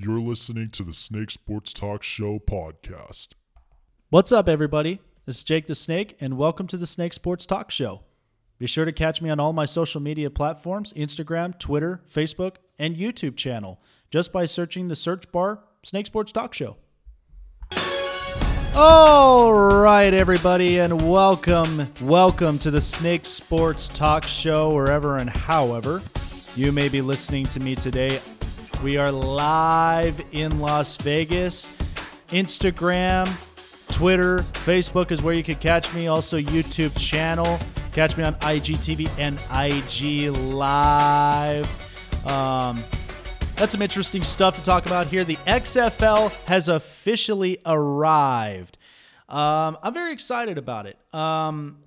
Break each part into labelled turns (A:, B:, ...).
A: You're listening to the Snake Sports Talk Show podcast.
B: What's up, everybody? This is Jake the Snake, and welcome to the Snake Sports Talk Show. Be sure to catch me on all my social media platforms Instagram, Twitter, Facebook, and YouTube channel just by searching the search bar Snake Sports Talk Show. All right, everybody, and welcome, welcome to the Snake Sports Talk Show, wherever and however you may be listening to me today. We are live in Las Vegas. Instagram, Twitter, Facebook is where you can catch me. Also, YouTube channel. Catch me on IGTV and IG Live. Um, that's some interesting stuff to talk about here. The XFL has officially arrived. Um, I'm very excited about it. Um,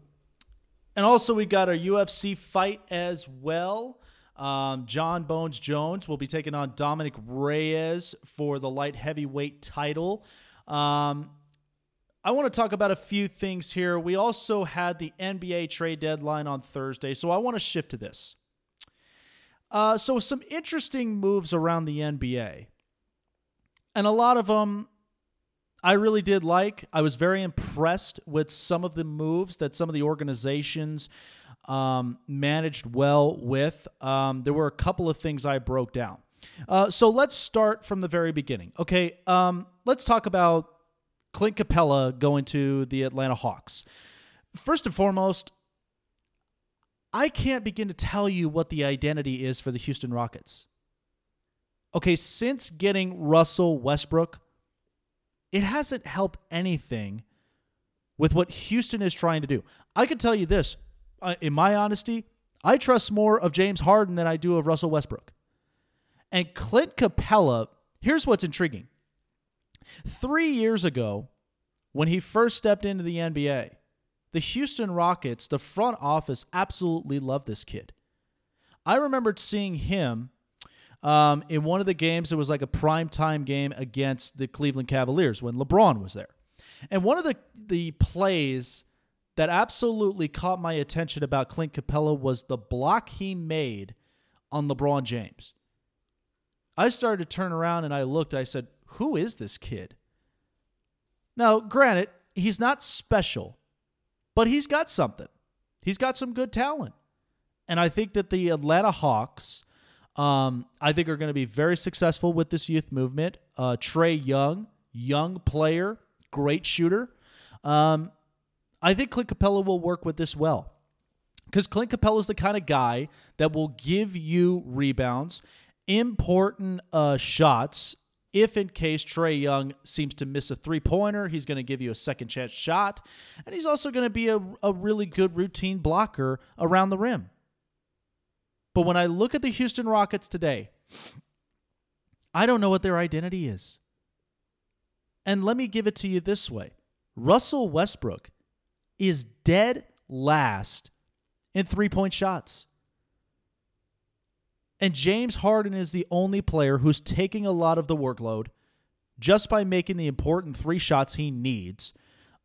B: and also, we got our UFC fight as well. Um, Jon Bones Jones will be taking on Dominic Reyes for the light heavyweight title. Um, I want to talk about a few things here. We also had the NBA trade deadline on Thursday, so I want to shift to this. Uh, so, some interesting moves around the NBA. And a lot of them I really did like. I was very impressed with some of the moves that some of the organizations um, managed well with. Um, there were a couple of things I broke down. Uh, so let's start from the very beginning. Okay, um, let's talk about Clint Capela going to the Atlanta Hawks. First and foremost, I can't begin to tell you what the identity is for the Houston Rockets. Okay, since getting Russell Westbrook, it hasn't helped anything with what Houston is trying to do. I can tell you this, uh, in my honesty, I trust more of James Harden than I do of Russell Westbrook. And Clint Capela, here's what's intriguing. Three years ago, when he first stepped into the NBA, the Houston Rockets, the front office, absolutely loved this kid. I remembered seeing him um, in one of the games. It was like a prime time game against the Cleveland Cavaliers when LeBron was there. And one of the, the plays that absolutely caught my attention about Clint Capela was the block he made on LeBron James. I started to turn around and I looked. I said, Who is this kid? Now, granted, he's not special, but he's got something. He's got some good talent. And I think that the Atlanta Hawks, um, I think, are going to be very successful with this youth movement. Uh, Trae Young, young player, great shooter. Um, I think Clint Capela will work with this well. Because Clint Capela is the kind of guy that will give you rebounds, important uh, shots. If in case Trae Young seems to miss a three pointer, he's going to give you a second chance shot. And he's also going to be a, a really good routine blocker around the rim. But when I look at the Houston Rockets today, I don't know what their identity is. And let me give it to you this way Russell Westbrook is dead last in three point shots. And James Harden is the only player who's taking a lot of the workload just by making the important three shots he needs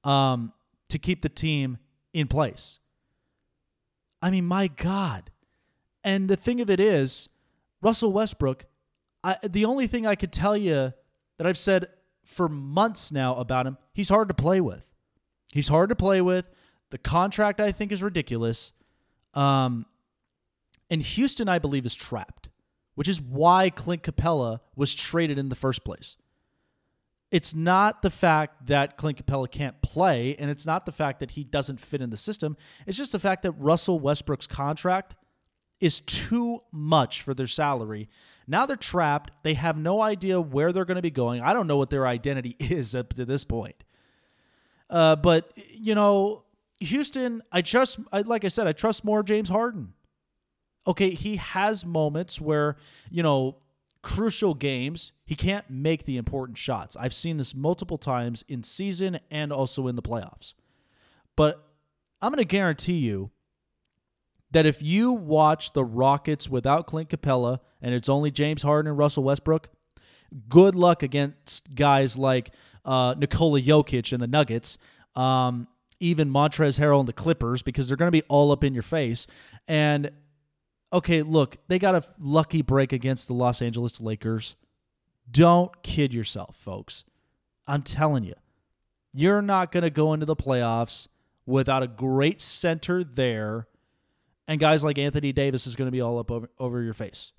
B: um, to keep the team in place. I mean, my God. And the thing of it is, Russell Westbrook, I, the only thing I could tell you that I've said for months now about him, he's hard to play with. He's hard to play with. The contract, I think, is ridiculous. Um, and Houston, I believe, is trapped, which is why Clint Capela was traded in the first place. It's not the fact that Clint Capela can't play, and it's not the fact that he doesn't fit in the system. It's just the fact that Russell Westbrook's contract is too much for their salary. Now they're trapped. They have no idea where they're going to be going. I don't know what their identity is up to this point. Uh, but you know, Houston, I trust. I, like I said, I trust more James Harden. Okay, he has moments where you know crucial games he can't make the important shots. I've seen this multiple times in season and also in the playoffs. But I'm going to guarantee you that if you watch the Rockets without Clint Capela and it's only James Harden and Russell Westbrook, good luck against guys like uh, Nikola Jokic and the Nuggets, um, even Montrezl Harrell and the Clippers, because they're going to be all up in your face. And okay, look, they got a lucky break against the Los Angeles Lakers, Don't kid yourself, folks. I'm telling you, you're not going to go into the playoffs without a great center there, and guys like Anthony Davis is going to be all up over, over your face.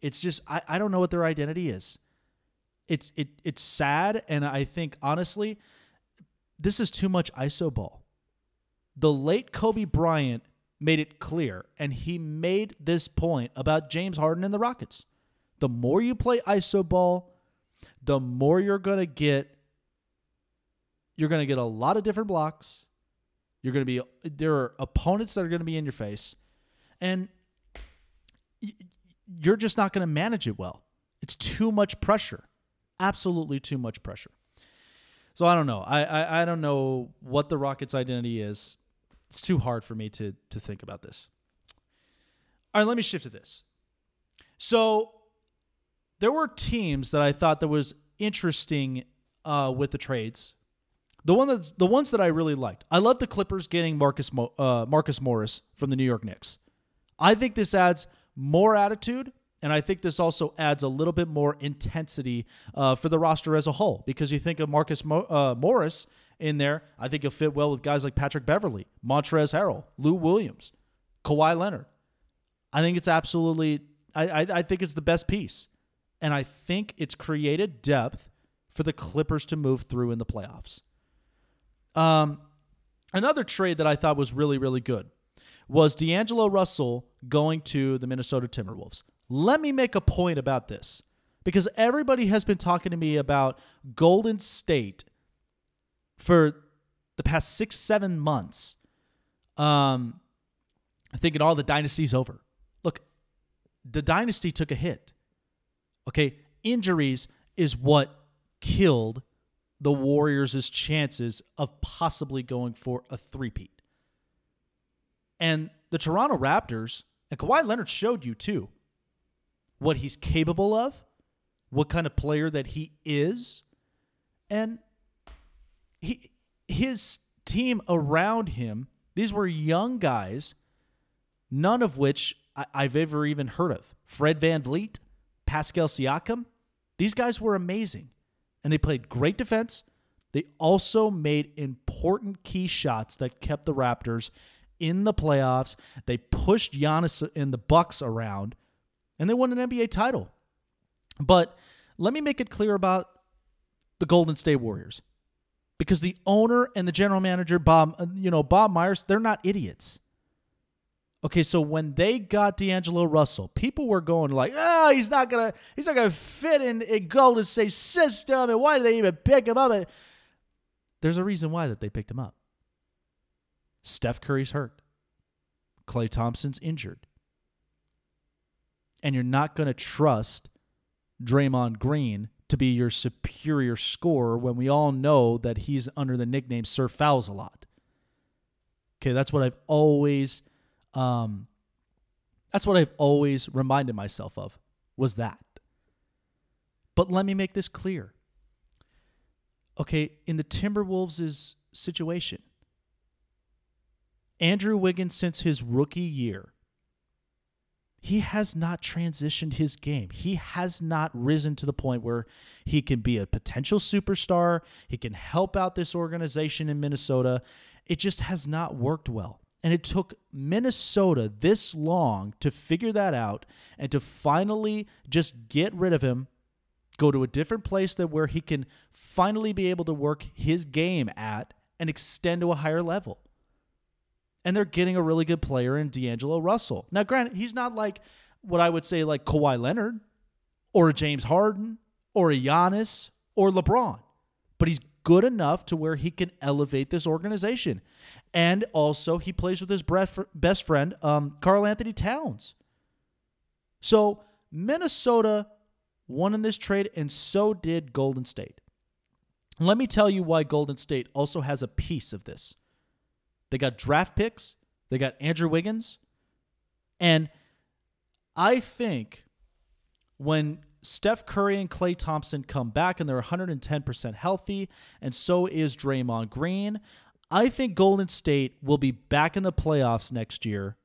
B: It's just I, I don't know what their identity is. It's it it's sad, and I think honestly, this is too much iso ball. The late Kobe Bryant made it clear, and he made this point about James Harden and the Rockets. The more you play iso ball, the more you're to get you're going to get a lot of different blocks. You're going to be there are opponents that are going to be in your face and you're just not going to manage it well. It's too much pressure. Absolutely too much pressure. So I don't know. I, I, I don't know what the Rockets' identity is. It's too hard for me to to think about this. All right, let me shift to this. So there were teams that I thought that was interesting uh, with the trades. The one that's the ones that I really liked. I love the Clippers getting Marcus Mo, uh, Marcus Morris from the New York Knicks. I think this adds more attitude, and I think this also adds a little bit more intensity uh, for the roster as a whole. Because you think of Marcus Mo, uh, Morris in there, I think he'll fit well with guys like Patrick Beverley, Montrezl Harrell, Lou Williams, Kawhi Leonard. I think it's absolutely. I, I, I think it's the best piece, and I think it's created depth for the Clippers to move through in the playoffs. Um, another trade that I thought was really really good was D'Angelo Russell going to the Minnesota Timberwolves. Let me make a point about this because everybody has been talking to me about Golden State for the past six, seven months. Um, thinking all the dynasty's over. Look, the dynasty took a hit. Okay, injuries is what killed the Warriors' chances of possibly going for a three-peat. And the Toronto Raptors, and Kawhi Leonard showed you too what he's capable of, what kind of player that he is, and he his team around him, these were young guys, none of which I, have ever even heard of. Fred Van VanVleet, Pascal Siakam, these guys were amazing. And they played great defense. They also made important key shots that kept the Raptors in the playoffs. They pushed Giannis and the Bucks around, and they won an NBA title. But let me make it clear about the Golden State Warriors, because the owner and the general manager Bob, uh, you know Bob Myers, they're not idiots. Okay, so when they got D'Angelo Russell, people were going like, "Oh, he's not gonna, he's not gonna fit in a Golden State system, and why did they even pick him up?" And there's a reason why that they picked him up. Steph Curry's hurt. Klay Thompson's injured. And you're not to trust Draymond Green to be your superior scorer when we all know that he's under the nickname Sir Fouls a lot. Okay, that's what I've always um that's what I've always reminded myself of was that. But let me make this clear. Okay, in the Timberwolves' situation, Andrew Wiggins, since his rookie year, he has not transitioned his game. He has not risen to the point where he can be a potential superstar. He can help out this organization in Minnesota. It just has not worked well. And it took Minnesota this long to figure that out and to finally just get rid of him, go to a different place that where he can finally be able to work his game at and extend to a higher level and they're getting a really good player in D'Angelo Russell. Now, granted, he's not like what I would say like Kawhi Leonard or James Harden or a Giannis or LeBron, but he's good enough to where he can elevate this organization. And also, he plays with his best friend, um, Karl-Anthony Towns. So, Minnesota won in this trade, and so did Golden State. Let me tell you why Golden State also has a piece of this. They got draft picks. They got Andrew Wiggins. And I think when Steph Curry and Klay Thompson come back and they're 110% healthy, and so is Draymond Green, I think Golden State will be back in the playoffs next year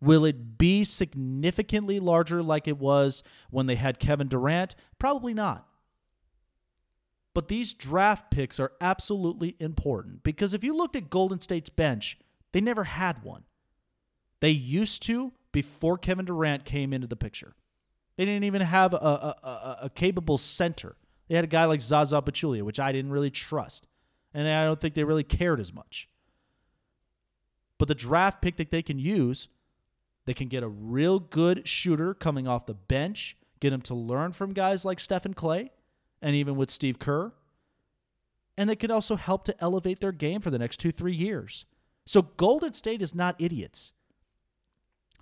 B: Will it be significantly larger like it was when they had Kevin Durant? Probably not. But these draft picks are absolutely important because if you looked at Golden State's bench, they never had one. They used to before Kevin Durant came into the picture. They didn't even have a, a, a, a capable center. They had a guy like Zaza Pachulia, which I didn't really trust. And I don't think they really cared as much. But the draft pick that they can use, they can get a real good shooter coming off the bench, get him to learn from guys like Stephen Klay and even with Steve Kerr. And they could also help to elevate their game for the next two, three years. So Golden State is not idiots.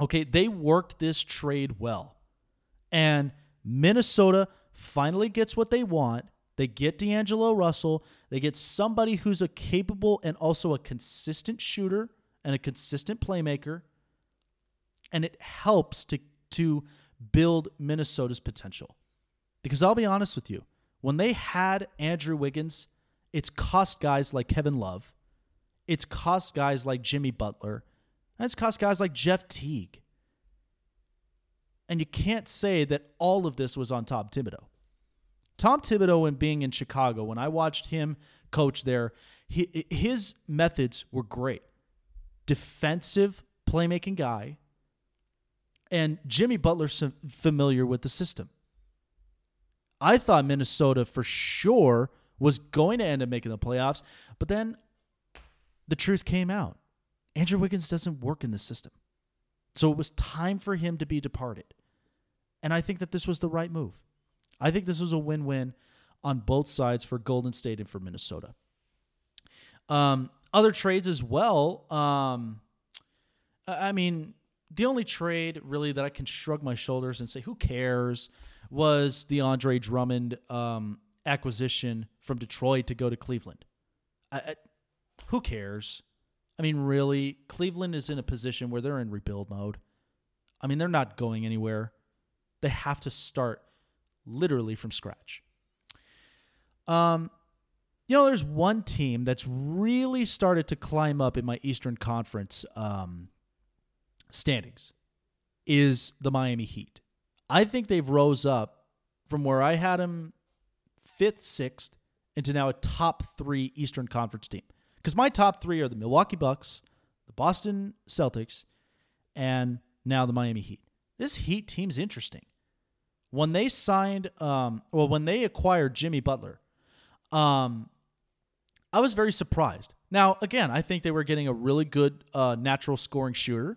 B: Okay, they worked this trade well. And Minnesota finally gets what they want. They get D'Angelo Russell. They get somebody who's a capable and also a consistent shooter and a consistent playmaker. And it helps to, to build Minnesota's potential. Because I'll be honest with you, when they had Andrew Wiggins, it's cost guys like Kevin Love, it's cost guys like Jimmy Butler, and it's cost guys like Jeff Teague. And you can't say that all of this was on Tom Thibodeau. Tom Thibodeau, and being in Chicago, when I watched him coach there, he, his methods were great. Defensive playmaking guy, and Jimmy Butler's familiar with the system. I thought Minnesota for sure was going to end up making the playoffs, but then the truth came out. Andrew Wiggins doesn't work in the system. So it was time for him to be departed. And I think that this was the right move. I think this was a win win on both sides for Golden State and for Minnesota. Um, other trades as well. Um, I mean, the only trade really that I can shrug my shoulders and say, who cares, was the Andre Drummond um, acquisition from Detroit to go to Cleveland. I, I, who cares? I mean, really, Cleveland is in a position where they're in rebuild mode. I mean, they're not going anywhere. They have to start literally from scratch. Um, you know, there's one team that's really started to climb up in my Eastern Conference um, standings is the Miami Heat. I think they've rose up from where I had them fifth, sixth, into now a top three Eastern Conference team. Because my top three are the Milwaukee Bucks, the Boston Celtics, and now the Miami Heat. This Heat team's interesting. When they signed, um, well, when they acquired Jimmy Butler, um, I was very surprised. Now, again, I think they were getting a really good uh, natural scoring shooter.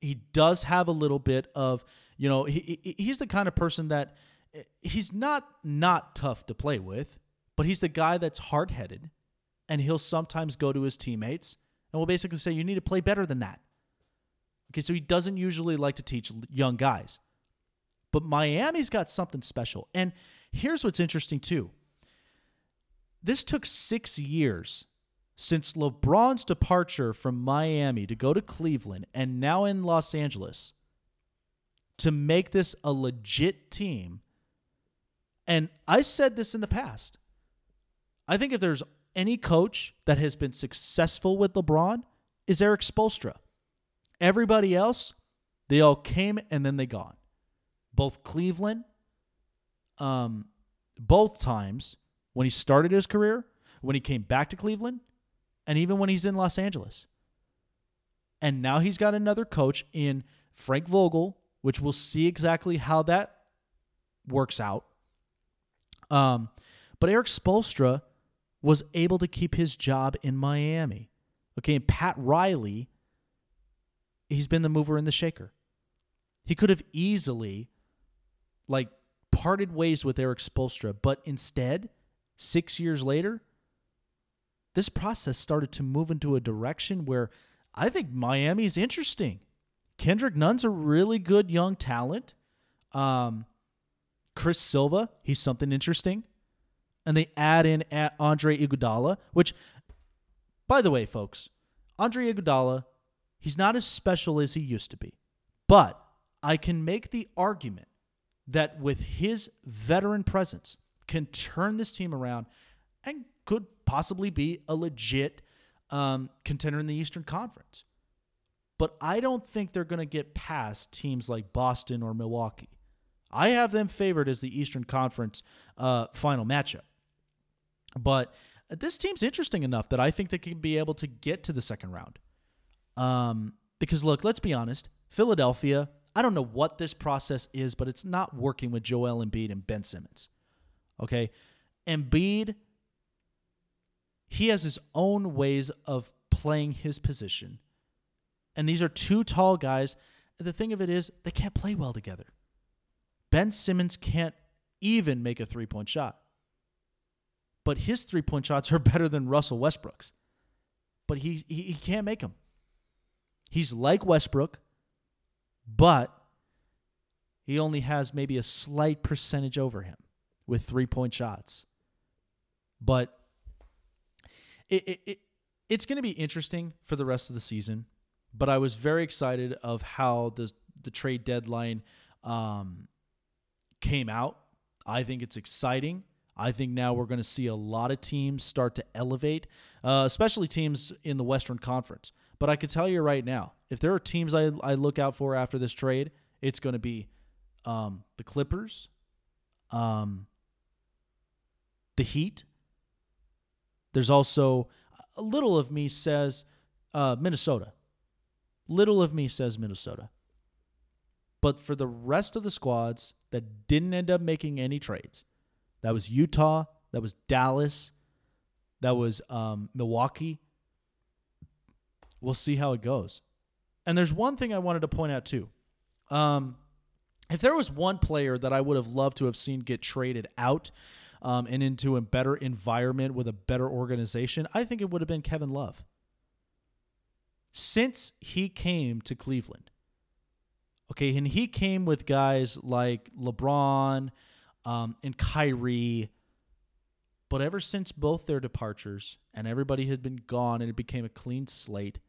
B: He does have a little bit of you know, he, he's the kind of person that eh, he's not not tough to play with, but he's the guy that's hard headed, and he'll sometimes go to his teammates and will basically say, "You need to play better than that." Okay, so he doesn't usually like to teach young guys, but Miami's got something special. And here's what's interesting too. This took six years since LeBron's departure from Miami to go to Cleveland and now in Los Angeles to make this a legit team. And I said this in the past. I think if there's any coach that has been successful with LeBron, is Erik Spoelstra. Everybody else, they all came and then they gone. Both Cleveland, um, both times when he started his career, when he came back to Cleveland, and even when he's in Los Angeles. And now he's got another coach in Frank Vogel, which we'll see exactly how that works out. Um, but Erik Spoelstra was able to keep his job in Miami. Okay, and Pat Riley, he's been the mover and the shaker. He could have easily, like, parted ways with Erik Spoelstra, but instead, six years later, this process started to move into a direction where I think Miami's interesting. Kendrick Nunn's a really good young talent. Um, Chris Silva, he's something interesting. And they add in Andre Iguodala, which, by the way, folks, Andre Iguodala, he's not as special as he used to be. But I can make the argument that with his veteran presence, can turn this team around and could possibly be a legit um, contender in the Eastern Conference. but I don't think they're going to get past teams like Boston or Milwaukee. I have them favored as the Eastern Conference uh, final matchup. But this team's interesting enough that I think they can be able to get to the second round. Um, because look, let's be honest, Philadelphia. I don't know what this process is, but it's not working with Joel Embiid and Ben Simmons. Okay, Embiid. He has his own ways of playing his position, and these are two tall guys. The thing of it is, they can't play well together. Ben Simmons can't even make a three point shot but his three point shots are better than Russell Westbrook's. But he, he, he can't make them. He's like Westbrook, but he only has maybe a slight percentage over him with three point shots. But it, it, it it's going to be interesting for the rest of the season. But I was very excited of how the the trade deadline um, came out. I think it's exciting. I think now we're going to see a lot of teams start to elevate, uh, especially teams in the Western Conference. But I can tell you right now, if there are teams I, I look out for after this trade, it's going to be um, the Clippers, um, the Heat. There's also a little of me says uh, Minnesota. Little of me says Minnesota. But for the rest of the squads that didn't end up making any trades, that was Utah. That was Dallas. That was um, Milwaukee. We'll see how it goes. And there's one thing I wanted to point out too. Um, if there was one player that I would have loved to have seen get traded out um, and into a better environment with a better organization, I think it would have been Kevin Love. Since he came to Cleveland, okay, and he came with guys like LeBron um, and Kyrie. But ever since both their departures and everybody had been gone and it became a clean slate,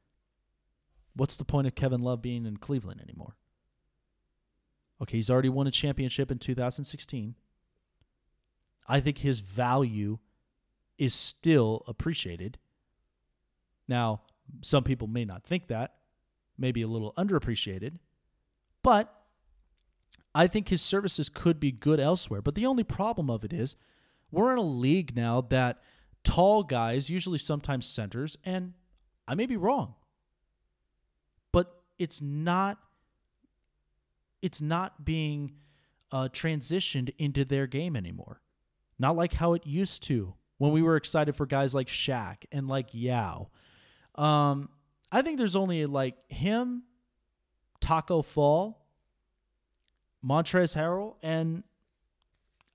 B: what's the point of Kevin Love being in Cleveland anymore? Okay, he's already won a championship in 2016. I think his value is still appreciated. Now, some people may not think that, maybe a little underappreciated, but I think his services could be good elsewhere. But the only problem of it is we're in a league now that tall guys, usually sometimes centers, and I may be wrong, it's not it's not being uh, transitioned into their game anymore. Not like how it used to when we were excited for guys like Shaq and like Yao. Um, I think there's only like him, Tacko Fall, Montrezl Harrell, and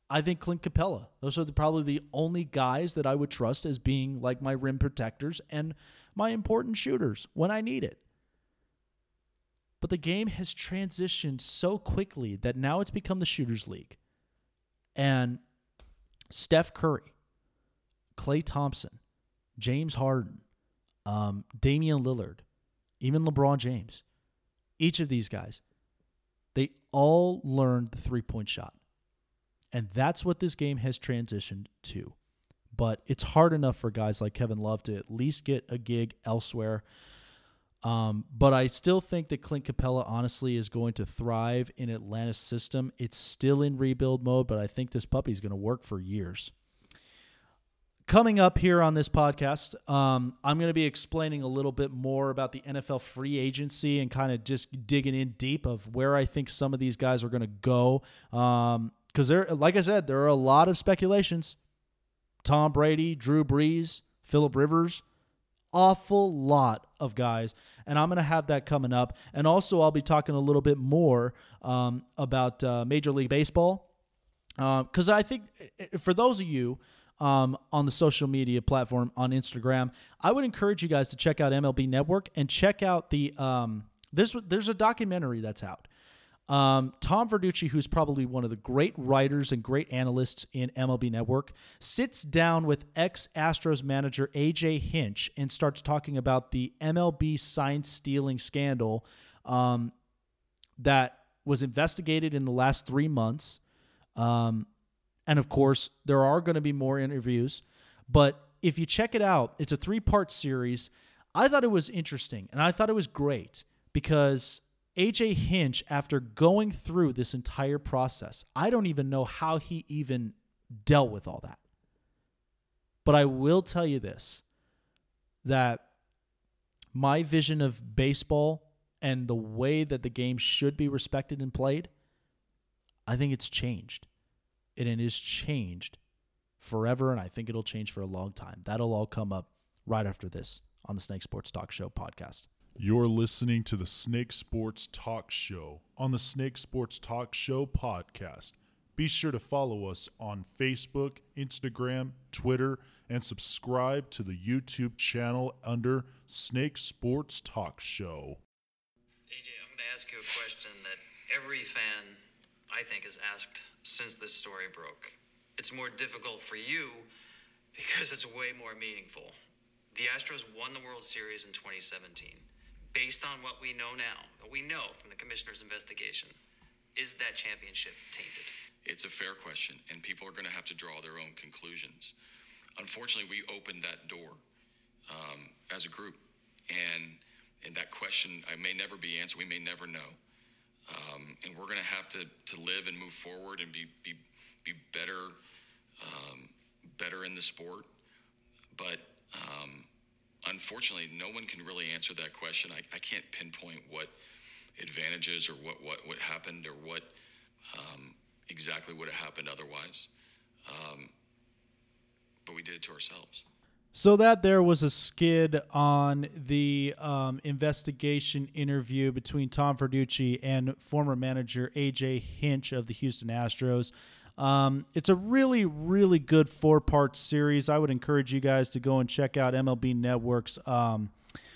B: I think Clint Capela. Those are the, probably the only guys that I would trust as being like my rim protectors and my important shooters when I need it. But the game has transitioned so quickly that now it's become the shooters league. And Steph Curry, Klay Thompson, James Harden, um, Damian Lillard, even LeBron James, each of these guys they all learned the three point shot. And that's what this game has transitioned to. But it's hard enough for guys like Kevin Love to at least get a gig elsewhere. Um, but I still think that Clint Capela honestly is going to thrive in Atlanta's system. It's still in rebuild mode, but I think this puppy is going to work for years coming up here on this podcast, um, I'm going to be explaining a little bit more about the NFL free agency and kind of just digging in deep of where I think some of these guys are going to go. Because um, there, like I said, there are a lot of speculations. Tom Brady, Drew Brees, Philip Rivers, awful lot of guys, and I'm going to have that coming up. And also, I'll be talking a little bit more um, about uh, Major League Baseball because uh, I think eh, eh, for those of you um, on the social media platform on Instagram. I would encourage you guys to check out MLB Network and check out the um, there's a documentary that's out. Um, Tom Verducci, who's probably one of the great writers and great analysts in MLB Network, sits down with ex Astros manager AJ Hinch and starts talking about the MLB sign stealing scandal um, that was investigated in the last three months. Um, and of course, there are going to be more interviews. But if you check it out, it's a three part series. I thought it was interesting and I thought it was great because AJ Hinch, after going through this entire process, I don't even know how he even dealt with all that. But I will tell you this that my vision of baseball and the way that the game should be respected and played, I think it's changed. And it is changed forever, and I think it'll change for a long time. That'll all come up right after this on the Snake Sports Talk Show podcast.
A: You're listening to the Snake Sports Talk Show on the Snake Sports Talk Show podcast. Be sure to follow us on Facebook, Instagram, Twitter, and subscribe to the YouTube channel under Snake Sports Talk Show.
C: AJ, I'm going to ask you a question that every fan, I think, has asked since this story broke. It's more difficult for you because it's way more meaningful. The Astros won the World Series in 2017. Based on what we know now, what we know from the commissioner's investigation, is that championship tainted?
D: It's a fair question, and people are going to have to draw their own conclusions. Unfortunately, we opened that door um, as a group, and and that question I may never be answered. We may never know, um, and we're going to have to to live and move forward and be be be better um, better in the sport. But um, unfortunately, no one can really answer that question. I, I can't pinpoint what advantages or what what what happened or what um, exactly would have happened otherwise. Um, but we did it to ourselves.
B: So that there was a skid on the um, investigation interview between Tom Verducci and former manager AJ Hinch of the Houston Astros. Um, it's a really, really good four-part series. I would encourage you guys to go and check out MLB Network's um,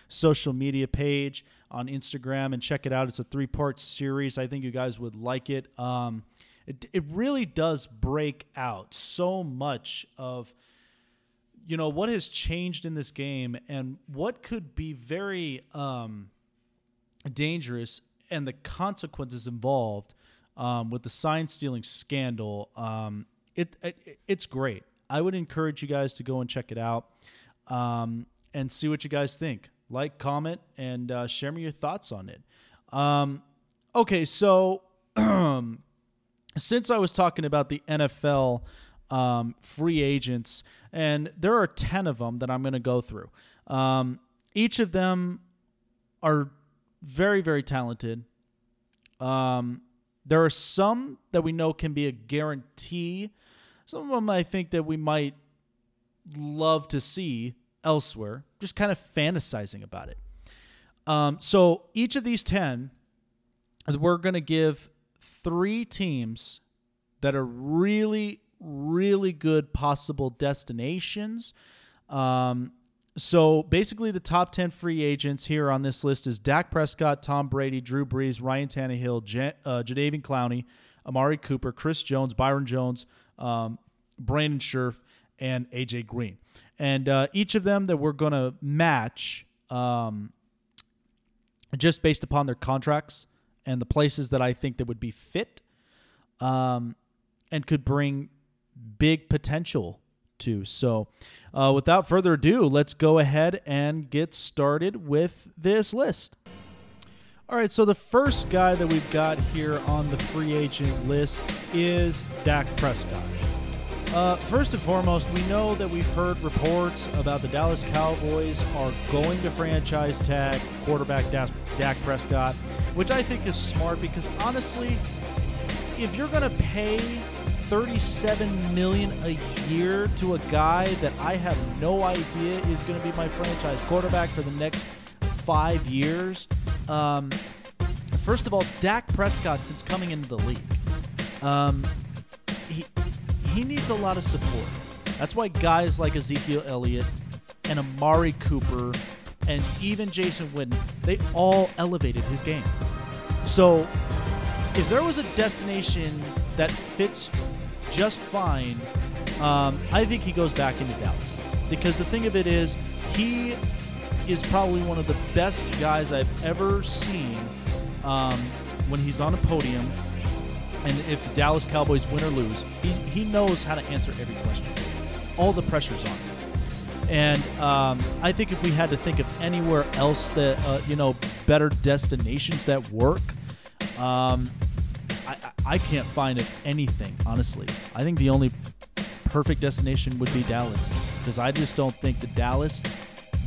B: social media page on Instagram and check it out. It's a three-part series. I think you guys would like it. Um, it, it really does break out so much of – you know what has changed in this game and what could be very um, dangerous and the consequences involved um, with the sign stealing scandal. Um, it, it, it's great. I would encourage you guys to go and check it out um, and see what you guys think. Like, comment, and uh, share me your thoughts on it. Um, okay, so since I was talking about the NFL um, free agents, and there are 10 of them that I'm going to go through. Um, each of them are very, very talented. Um, there are some that we know can be a guarantee. Some of them I think that we might love to see elsewhere, just kind of fantasizing about it. Um, so each of these 10, we're going to give three teams that are really, really good possible destinations. Um, so basically, the top 10 free agents here on this list is Dak Prescott, Tom Brady, Drew Brees, Ryan Tannehill, J- uh, Jadeveon Clowney, Amari Cooper, Chris Jones, Byron Jones, um, Brandon Scherff, and AJ Green. And uh, each of them that we're going to match um, just based upon their contracts and the places that I think that would be fit um, and could bring big potential to. So, uh, without further ado, let's go ahead and get started with this list. All right, so the first guy that we've got here on the free agent list is Dak Prescott. Uh, first and foremost, we know that we've heard reports about the Dallas Cowboys are going to franchise tag quarterback Dak Prescott, which I think is smart because honestly, if you're going to pay 37 million a year to a guy that I have no idea is going to be my franchise quarterback for the next five years. Um, first of all, Dak Prescott, since coming into the league, um, he he needs a lot of support. That's why guys like Ezekiel Elliott and Amari Cooper and even Jason Witten, they all elevated his game. So if there was a destination that fits just fine. Um, I think he goes back into Dallas because the thing of it is, he is probably one of the best guys I've ever seen um, when he's on a podium. And if the Dallas Cowboys win or lose, he, he knows how to answer every question. All the pressure's on him. And um, I think if we had to think of anywhere else that uh, you know better destinations that work, um, I, I- can't find it anything honestly. I think the only perfect destination would be Dallas because I just don't think that Dallas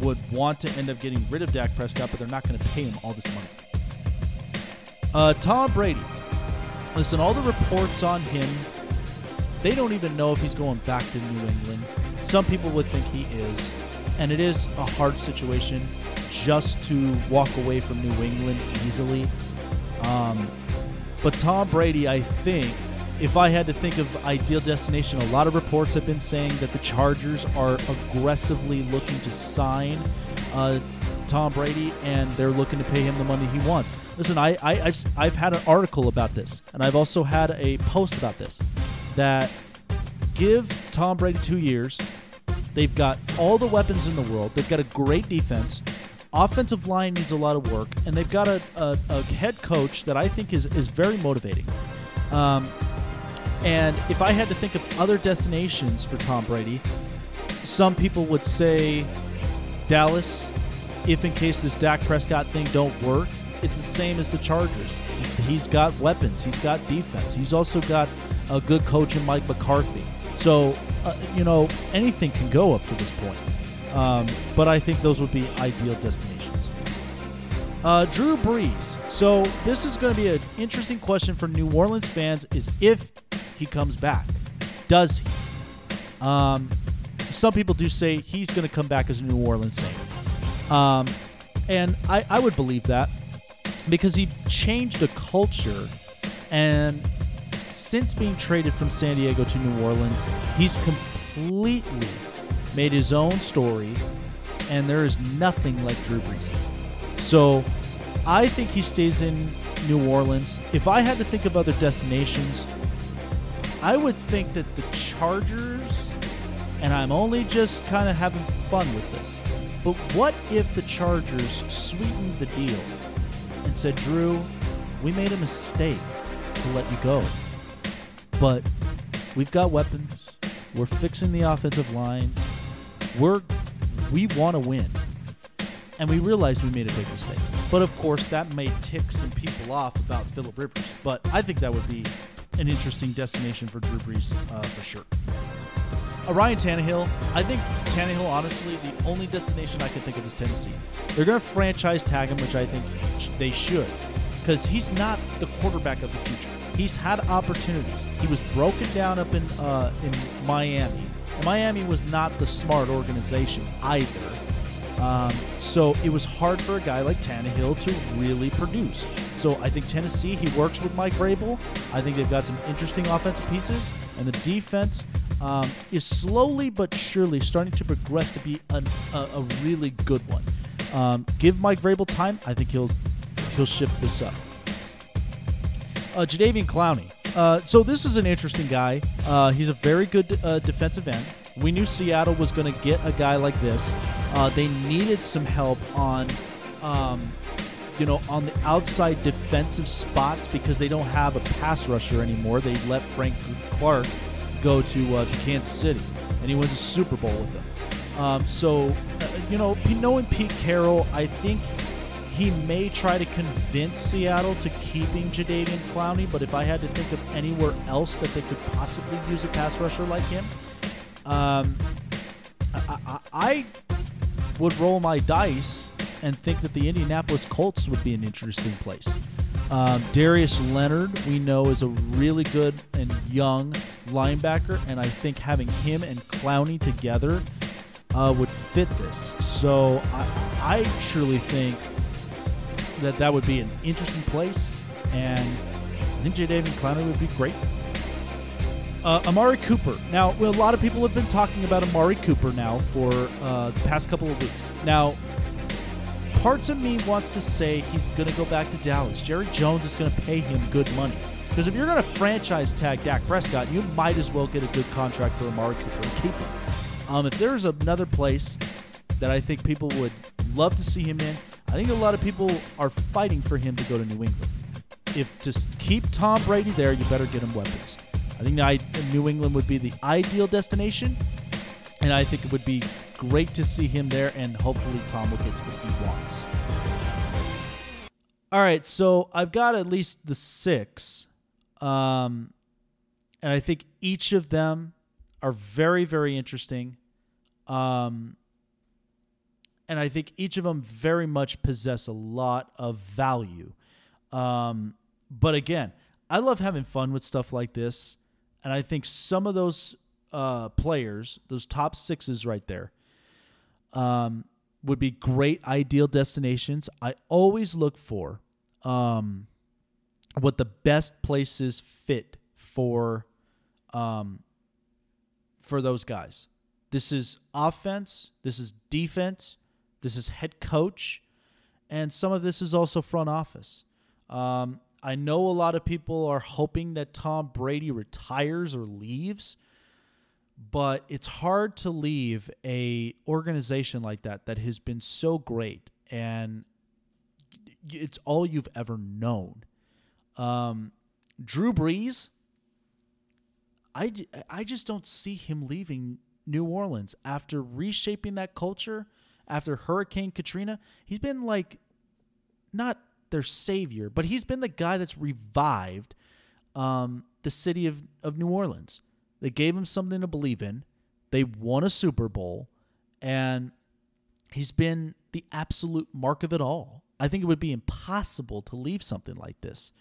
B: would want to end up getting rid of Dak Prescott, but they're not going to pay him all this money. Uh, Tom Brady. Listen, all the reports on him, they don't even know if he's going back to New England. Some people would think he is, and it is a hard situation just to walk away from New England easily. Um, but Tom Brady, I think, if I had to think of ideal destination, a lot of reports have been saying that the Chargers are aggressively looking to sign uh, Tom Brady, and they're looking to pay him the money he wants. Listen, I, I I've, I've had an article about this, and I've also had a post about this. That give Tom Brady two years. They've got all the weapons in the world. They've got a great defense. Offensive line needs a lot of work, and they've got a, a, a head coach that I think is, is very motivating. Um, and if I had to think of other destinations for Tom Brady, some people would say Dallas, if in case this Dak Prescott thing don't work, it's the same as the Chargers. He's got weapons. He's got defense. He's also got a good coach in Mike McCarthy. So, uh, you know, anything can go up to this point. Um, but I think those would be ideal destinations. Uh, Drew Brees. So this is going to be an interesting question for New Orleans fans: is if he comes back, does he? Um, some people do say he's going to come back as a New Orleans Saint, um, and I, I would believe that because he changed the culture, and since being traded from San Diego to New Orleans, he's completely made his own story, and there is nothing like Drew Brees'. So I think he stays in New Orleans. If I had to think of other destinations, I would think that the Chargers, and I'm only just kind of having fun with this, but what if the Chargers sweetened the deal and said, Drew, we made a mistake to let you go, but we've got weapons. We're fixing the offensive line. We're we want to win and we realized we made a big mistake. But of course, that may tick some people off about Philip Rivers. But I think that would be an interesting destination for Drew Brees uh, for sure. Uh, Ryan Tannehill, I think Tannehill, honestly, the only destination I can think of is Tennessee. They're going to franchise tag him, which I think they should, because he's not the quarterback of the future. He's had opportunities. He was broken down up in uh, in Miami. Miami was not the smart organization either. Um, so it was hard for a guy like Tannehill to really produce. So I think Tennessee, he works with Mike Vrabel. I think they've got some interesting offensive pieces, and the defense um, is slowly but surely starting to progress to be an, a, a really good one. Um, give Mike Vrabel time. I think he'll he'll shift this up. Uh, Jadeveon Clowney. Uh, so this is an interesting guy. Uh, he's a very good uh, defensive end. We knew Seattle was going to get a guy like this. Uh, they needed some help on, um, you know, on the outside defensive spots because they don't have a pass rusher anymore. They let Frank Clark go to uh, to Kansas City, and he wins a Super Bowl with them. Um, so, you know, knowing Pete Carroll, I think he may try to convince Seattle to keeping Jadeveon Clowney, but if I had to think of anywhere else that they could possibly use a pass rusher like him, um, I, I, I would roll my dice and think that the Indianapolis Colts would be an interesting place. Um, Darius Leonard, we know, is a really good and young linebacker, and I think having him and Clowney together uh, would fit this. So I, I truly think that that would be an interesting place, and I think Jadeveon Clowney would be great. Uh, Amari Cooper. Now, well, a lot of people have been talking about Amari Cooper now for uh, the past couple of weeks. Now, parts of me wants to say he's going to go back to Dallas. Jerry Jones is going to pay him good money. Because if you're going to franchise tag Dak Prescott, you might as well get a good contract for Amari Cooper and keep him. Um, if there's another place that I think people would love to see him in, I think a lot of people are fighting for him to go to New England. If to keep Tom Brady there, you better get him weapons. I think New England would be the ideal destination, and I think it would be great to see him there, and hopefully Tom will get to what he wants. All right, so I've got at least the six, um, and I think each of them are very, very interesting. Um, and I think each of them very much possess a lot of value. Um, but again, I love having fun with stuff like this, and I think some of those uh, players, those top sixes right there, um, would be great ideal destinations. I always look for um, what the best places fit for um, for those guys. This is offense, this is defense, this is head coach, and some of this is also front office. Um, I know a lot of people are hoping that Tom Brady retires or leaves, but it's hard to leave a organization like that that has been so great and it's all you've ever known. Um, Drew Brees, I, I just don't see him leaving New Orleans after reshaping that culture after Hurricane Katrina. He's been like not their savior, but he's been the guy that's revived um, the city of, of New Orleans. They gave him something to believe in. They won a Super Bowl, and he's been the absolute mark of it all. I think it would be impossible to leave something like this.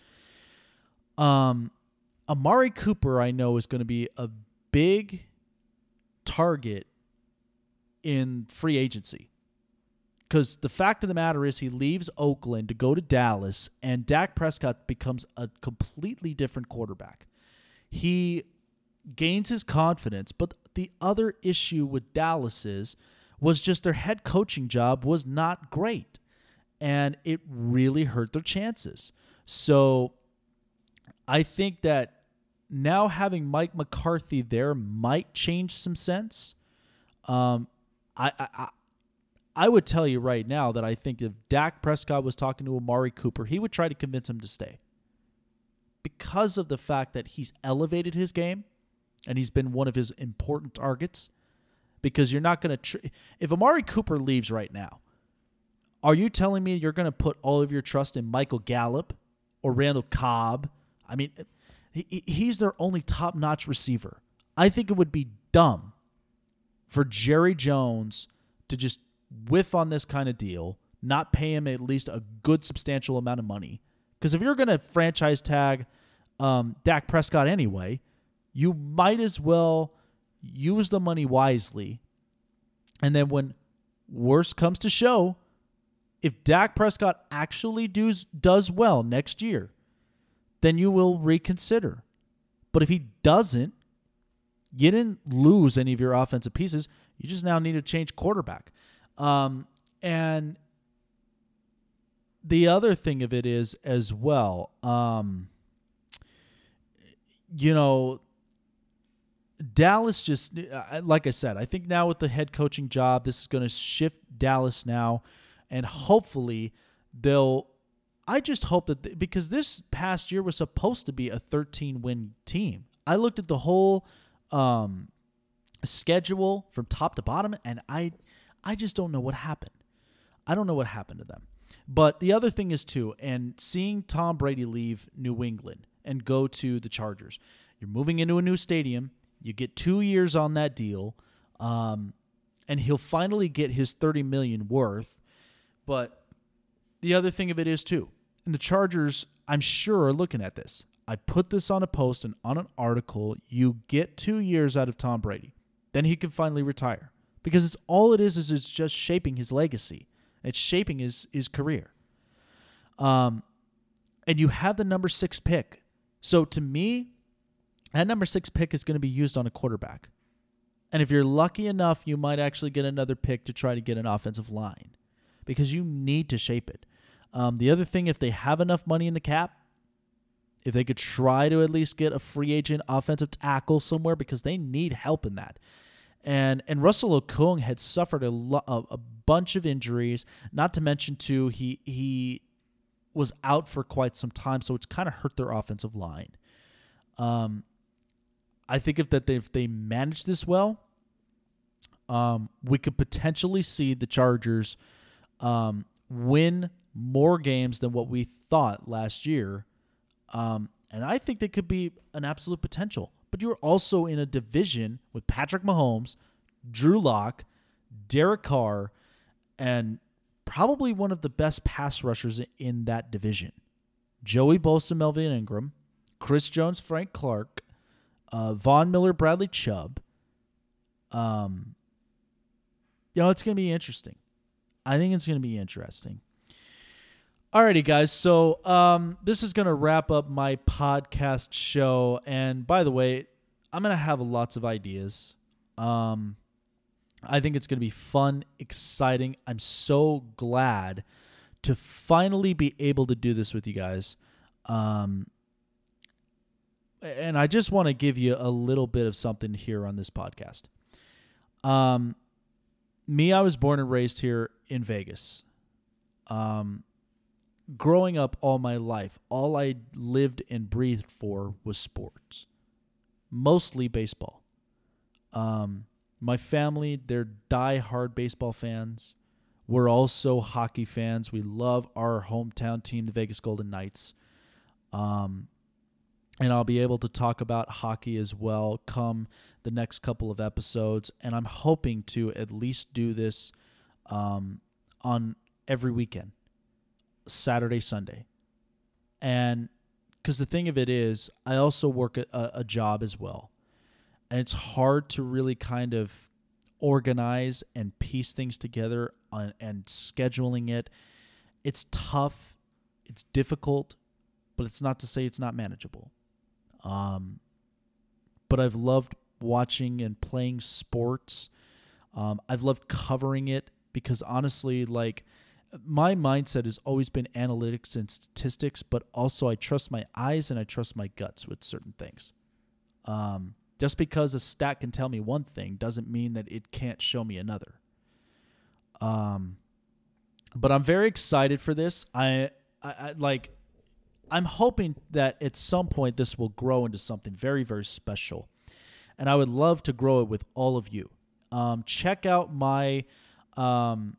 B: Um, Amari Cooper, I know, is going to be a big target in free agency. Because the fact of the matter is, he leaves Oakland to go to Dallas, and Dak Prescott becomes a completely different quarterback. He gains his confidence, but the other issue with Dallas is was just their head coaching job was not great and it really hurt their chances. So I think that now having Mike McCarthy there might change some sense. Um, I, I I would tell you right now that I think if Dak Prescott was talking to Amari Cooper, he would try to convince him to stay because of the fact that he's elevated his game and he's been one of his important targets. Because you're not going to, tr- if Amari Cooper leaves right now, are you telling me you're going to put all of your trust in Michael Gallup or Randall Cobb? I mean, he, he's their only top notch receiver. I think it would be dumb for Jerry Jones to just whiff on this kind of deal, not pay him at least a good substantial amount of money. Because if you're going to franchise tag um, Dak Prescott anyway, you might as well use the money wisely. And then when worst comes to show, if Dak Prescott actually does does well next year, then you will reconsider. But if he doesn't, you didn't lose any of your offensive pieces. You just now need to change quarterback. Um, and the other thing of it is as well, um, you know, Dallas just like I said, I think now with the head coaching job, this is going to shift Dallas now and hopefully they'll. I just hope that they, because this past year was supposed to be a 13 win team. I looked at the whole um, schedule from top to bottom, and I, I just don't know what happened. I don't know what happened to them. But the other thing is too, and seeing Tom Brady leave New England and go to the Chargers, you're moving into a new stadium. You get two years on that deal, um, and he'll finally get his 30 million worth. But the other thing of it is too, and the Chargers, I'm sure, are looking at this. I put this on a post and on an article. You get two years out of Tom Brady, then he can finally retire because it's all it is is it's just shaping his legacy. It's shaping his his career. Um, and you have the number six pick. So to me, that number six pick is going to be used on a quarterback. And if you're lucky enough, you might actually get another pick to try to get an offensive line because you need to shape it. Um, the other thing, if they have enough money in the cap, if they could try to at least get a free agent offensive tackle somewhere because they need help in that. And and Russell Okung had suffered a, lo- a, bunch of injuries, not to mention too he he was out for quite some time, so it's kind of hurt their offensive line. Um, I think if that they, if they manage this well, um, we could potentially see the Chargers um, win more games than what we thought last year. Um, and I think they could be an absolute potential. But you're also in a division with Patrick Mahomes, Drew Lock, Derek Carr, and probably one of the best pass rushers in that division. Joey Bosa, Melvin Ingram, Chris Jones, Frank Clark, uh, Von Miller, Bradley Chubb. Um, you know, it's going to be interesting. I think it's going to be interesting. Alrighty, guys. So um, this is going to wrap up my podcast show. And by the way, I'm going to have lots of ideas. Um, I think it's going to be fun, exciting. I'm so glad to finally be able to do this with you guys. Um, and I just want to give you a little bit of something here on this podcast. Um, me, I was born and raised here in Vegas. Um, growing up all my life, all I lived and breathed for was sports, mostly baseball. Um, my family, they're die-hard baseball fans. We're also hockey fans. We love our hometown team, the Vegas Golden Knights. Um, and I'll be able to talk about hockey as well come the next couple of episodes. And I'm hoping to at least do this um, on every weekend. Saturday, Sunday. And because the thing of it is, I also work a, a job as well. And it's hard to really kind of organize and piece things together on, and scheduling it. It's tough, it's difficult, but it's not to say it's not manageable. Um, but I've loved watching and playing sports. Um, I've loved covering it because honestly, like, my mindset has always been analytics and statistics, but also I trust my eyes and I trust my guts with certain things. Um, just because a stat can tell me one thing doesn't mean that it can't show me another. Um, but I'm very excited for this. I, I, I like. I'm hoping that at some point this will grow into something very, very special, and I would love to grow it with all of you. Um, check out my um,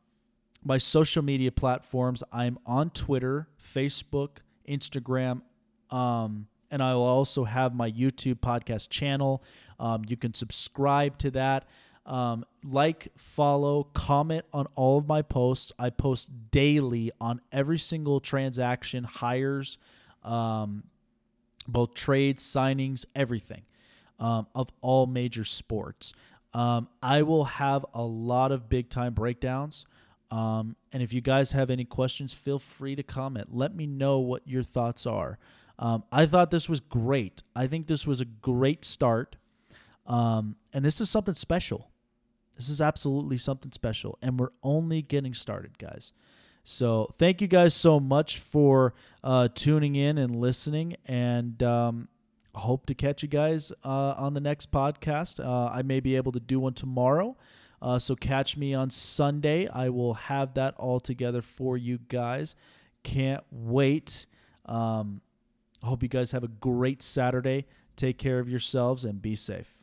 B: my social media platforms. I'm on Twitter, Facebook, Instagram, um, and I will also have my YouTube podcast channel. Um, you can subscribe to that. Um, like, follow, comment on all of my posts. I post daily on every single transaction, hires, um, both trades, signings, everything um, of all major sports. Um, I will have a lot of big time breakdowns. Um, and if you guys have any questions, feel free to comment. Let me know what your thoughts are. Um, I thought this was great. I think this was a great start. Um, and this is something special. This is absolutely something special. And we're only getting started, guys. So thank you guys so much for uh, tuning in and listening. And um, hope to catch you guys uh, on the next podcast. Uh, I may be able to do one tomorrow. Uh, so catch me on Sunday. I will have that all together for you guys. Can't wait. Um, I hope you guys have a great Saturday. Take care of yourselves and be safe.